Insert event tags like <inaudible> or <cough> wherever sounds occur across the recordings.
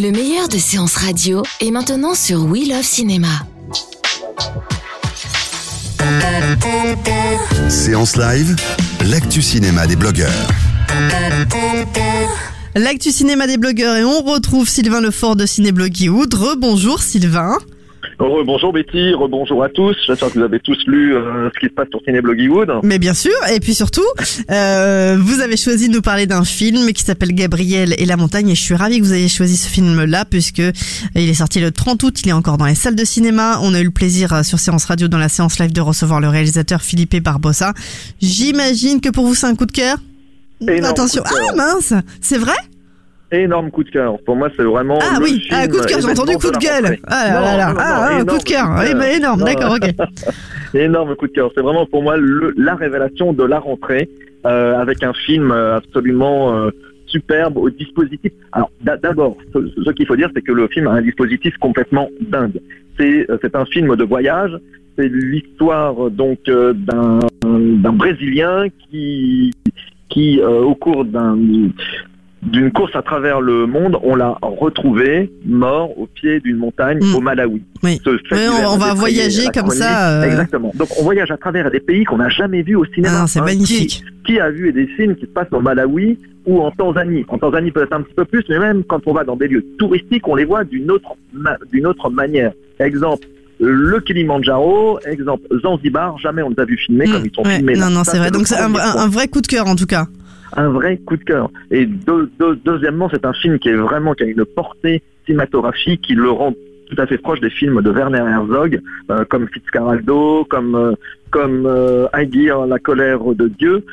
Le meilleur de séances radio est maintenant sur We Love Cinéma. Séance live, l'actu cinéma des blogueurs. L'actu cinéma des blogueurs et on retrouve Sylvain Lefort de Cinébloguioud. Rebonjour Sylvain. Bonjour Betty, bonjour à tous. J'espère que vous avez tous lu euh, ce qui se passe sur Ciné Hollywood. Mais bien sûr, et puis surtout, euh, vous avez choisi de nous parler d'un film qui s'appelle Gabriel et la montagne et je suis ravie que vous ayez choisi ce film-là puisque il est sorti le 30 août, il est encore dans les salles de cinéma. On a eu le plaisir euh, sur Séance Radio dans la séance live de recevoir le réalisateur Philippe Barbossa. J'imagine que pour vous c'est un coup de cœur Énorme Attention, coup de cœur. ah mince, c'est vrai? Énorme coup de cœur. Pour moi, c'est vraiment. Ah le oui, film ah, coup de cœur, j'ai entendu coup de gueule. Ah là Non, là là, non, non, ah, coup de cœur, oui, mais énorme, d'accord, ok. <laughs> Énorme coup de cœur. C'est vraiment pour moi le- la révélation de la rentrée euh, avec un film euh, absolument euh, superbe au dispositif. Alors d'a- d'abord, ce, ce qu'il faut dire, c'est que le film a un dispositif complètement dingue. C'est c'est un film de voyage. C'est l'histoire donc euh, d'un d'un Brésilien qui qui euh, au cours d'un d'une course à travers le monde, on l'a retrouvé mort au pied d'une montagne Mm. au Malawi. Oui. Ce fait Oui, on- va voyager comme ça, euh. Exactement. Donc on voyage à travers des pays qu'on n'a jamais vus au cinéma. Ah non, c'est Hein, magnifique. Qui, qui a vu des films qui se passent au Malawi ou en Tanzanie En Tanzanie peut-être un petit peu plus, mais même quand on va dans des lieux touristiques, on les voit d'une autre, ma- d'une autre manière. Exemple, le Kilimandjaro, exemple, Zanzibar, jamais on les a vus filmer Mm, comme ils sont ouais, filmés. Non, non, c'est vrai. Donc c'est un, un vrai coup de cœur en tout cas. Un vrai coup de cœur. Et deux- deux- deuxièmement, c'est un film qui est vraiment qui a une portée cinématographique qui le rend tout à fait proche des films de Werner Herzog, euh, comme Fitzcarraldo, comme euh, comme euh, Aguirre, La colère de Dieu,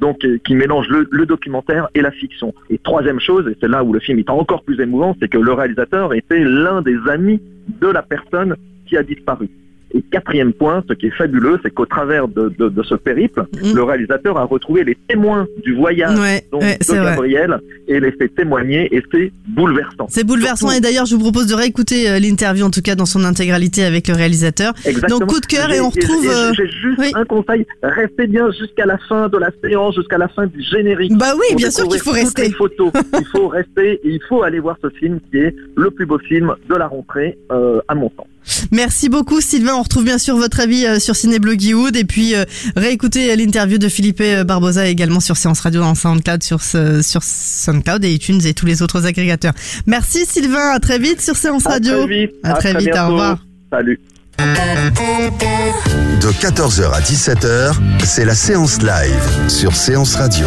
donc qui mélange le, le documentaire et la fiction. Et troisième chose, et c'est là où le film est encore plus émouvant, c'est que le réalisateur était l'un des amis de la personne qui a disparu. Et quatrième point, ce qui est fabuleux, c'est qu'au travers de, de- de ce périple, Mm. le réalisateur a retrouvé les témoins du voyage Ouais, donc, ouais, de vrai. Gabriel et les fait témoigner et c'est bouleversant. C'est bouleversant Surtout- et d'ailleurs je vous propose de réécouter euh, l'interview en tout cas dans son intégralité avec le réalisateur. Exactement. Donc, coup de cœur et on retrouve, j'ai- euh, J'ai juste oui. un conseil, restez bien jusqu'à la fin de la séance, jusqu'à la fin du générique. Bah oui, bien sûr qu'il faut rester. photos. il faut rester et il faut aller voir ce film qui est le plus beau film de la rentrée euh, à mon sens. Merci beaucoup Sylvain. On retrouve bien sûr votre avis euh, sur Cinébloggywood et puis euh, réécouter euh, l'interview de Philippe Barbosa également sur Séance Radio en SoundCloud, sur, ce- sur SoundCloud et iTunes et tous les autres agrégateurs. Merci Sylvain. À très vite sur Séance À Radio. très vite. À très vite, au bientôt. revoir. Salut. De 14h à 17h, c'est la séance live sur Séance Radio.